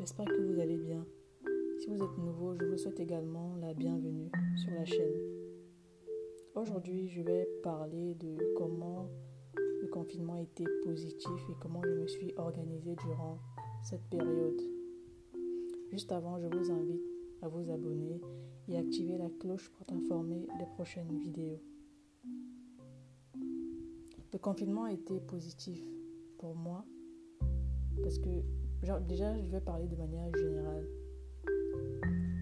j'espère que vous allez bien. Si vous êtes nouveau, je vous souhaite également la bienvenue sur la chaîne. Aujourd'hui, je vais parler de comment le confinement a été positif et comment je me suis organisée durant cette période. Juste avant, je vous invite à vous abonner et activer la cloche pour t'informer des prochaines vidéos. Le confinement a été positif pour moi parce que déjà je vais parler de manière générale.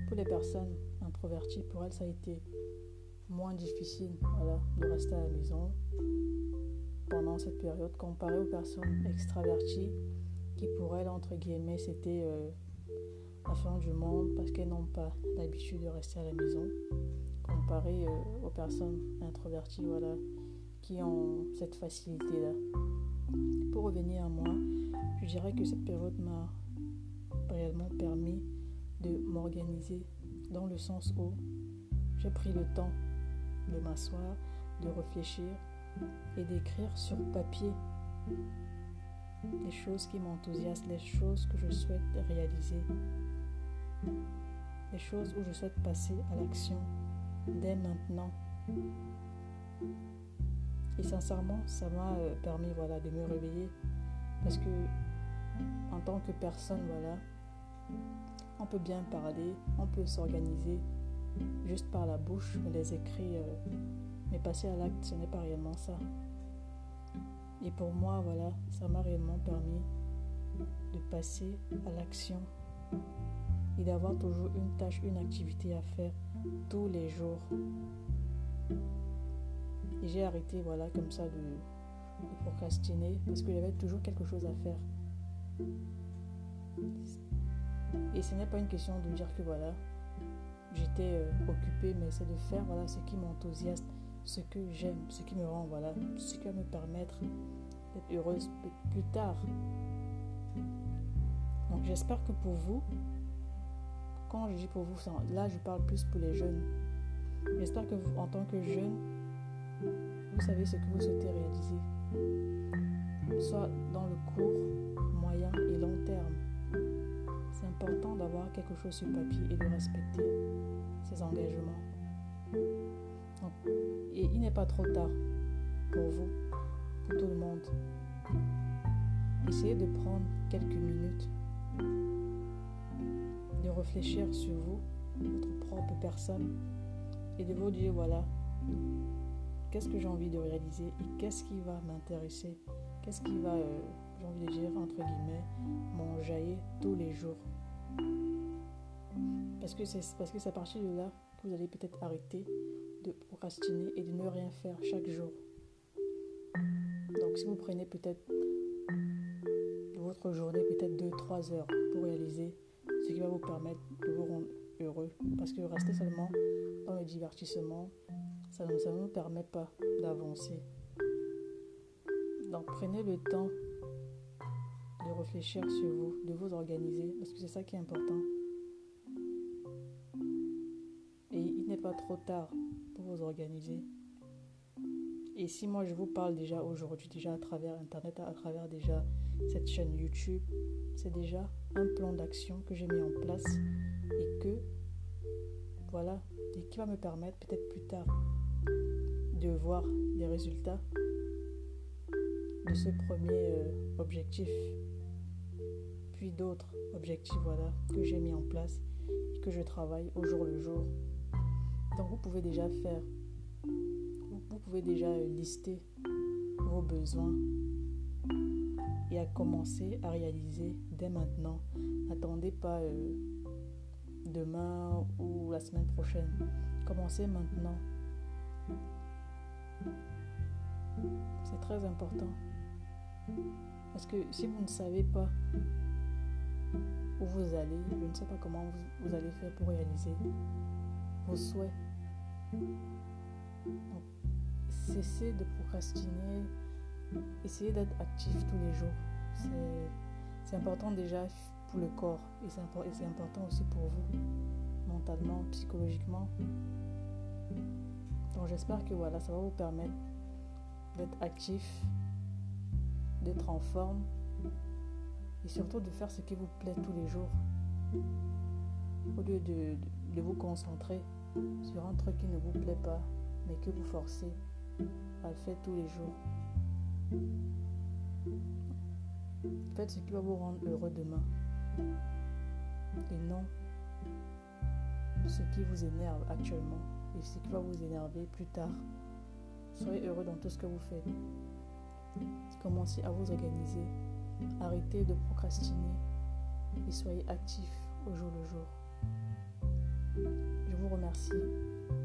Pour les personnes introverties, pour elles ça a été moins difficile voilà, de rester à la maison pendant cette période comparé aux personnes extraverties qui pour elles entre guillemets c'était euh, la fin du monde parce qu'elles n'ont pas l'habitude de rester à la maison comparé euh, aux personnes introverties voilà ont cette facilité là pour revenir à moi je dirais que cette période m'a réellement permis de m'organiser dans le sens où j'ai pris le temps de m'asseoir, de réfléchir et d'écrire sur papier les choses qui m'enthousiasment, les choses que je souhaite réaliser, les choses où je souhaite passer à l'action dès maintenant. Et sincèrement, ça m'a euh, permis voilà, de me réveiller parce que en tant que personne, voilà, on peut bien parler, on peut s'organiser juste par la bouche, les écrits, euh, mais passer à l'acte, ce n'est pas réellement ça. Et pour moi, voilà, ça m'a réellement permis de passer à l'action et d'avoir toujours une tâche, une activité à faire tous les jours. J'ai arrêté, voilà, comme ça, de, de procrastiner parce que j'avais toujours quelque chose à faire. Et ce n'est pas une question de dire que voilà, j'étais euh, occupée, mais c'est de faire voilà ce qui m'enthousiasme, ce que j'aime, ce qui me rend voilà, ce qui va me permettre d'être heureuse plus tard. Donc j'espère que pour vous, quand je dis pour vous, là je parle plus pour les jeunes. J'espère que vous, en tant que jeune, vous savez ce que vous souhaitez réaliser. Soit dans le court, moyen et long terme. C'est important d'avoir quelque chose sur papier et de respecter ses engagements. et il n'est pas trop tard pour vous, pour tout le monde. Essayez de prendre quelques minutes, de réfléchir sur vous, votre propre personne, et de vous dire voilà, qu'est-ce que j'ai envie de réaliser et qu'est-ce qui va m'intéresser, qu'est-ce qui va, euh, j'ai envie de dire, entre guillemets, m'enjailler tous les jours. Parce que c'est parce que c'est à partir de là que vous allez peut-être arrêter de procrastiner et de ne rien faire chaque jour. Donc si vous prenez peut-être votre journée, peut-être 2-3 heures pour réaliser ce qui va vous permettre de vous rendre heureux. Parce que rester seulement dans le divertissement, ça ne, nous permet pas d'avancer. Donc prenez le temps de réfléchir sur vous, de vous organiser, parce que c'est ça qui est important. Et il n'est pas trop tard pour vous organiser. Et si moi je vous parle déjà aujourd'hui, déjà à travers Internet, à travers déjà cette chaîne YouTube, c'est déjà un plan d'action que j'ai mis en place et que, voilà, et qui va me permettre peut-être plus tard de voir les résultats de ce premier euh, objectif, puis d'autres objectifs voilà, que j'ai mis en place et que je travaille au jour le jour. Donc vous pouvez déjà faire, vous pouvez déjà lister vos besoins et à commencer à réaliser dès maintenant. N'attendez pas euh, demain ou la semaine prochaine. Commencez maintenant. C'est très important. Parce que si vous ne savez pas où vous allez, je ne sais pas comment vous, allez faire pour réaliser vos souhaits. cessez de procrastiner, essayez d'être actif tous les jours. C'est important déjà pour le corps et c'est important aussi pour vous, mentalement, psychologiquement. Donc j'espère que voilà, ça va vous permettre d'être actif, d'être en forme et surtout de faire ce qui vous plaît tous les jours. Au lieu de, de vous concentrer sur un truc qui ne vous plaît pas, mais que vous forcez à le faire tous les jours. Faites ce qui va vous rendre heureux demain. Et non ce qui vous énerve actuellement et ce qui va vous énerver plus tard. Soyez heureux dans tout ce que vous faites. Commencez à vous organiser. Arrêtez de procrastiner et soyez actifs au jour le jour. Je vous remercie.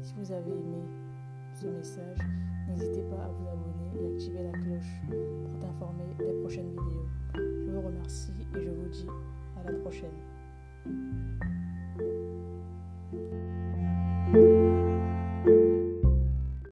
Si vous avez aimé ce message, n'hésitez pas à vous abonner et activer la cloche pour t'informer des prochaines vidéos. Je vous remercie et je vous dis à la prochaine.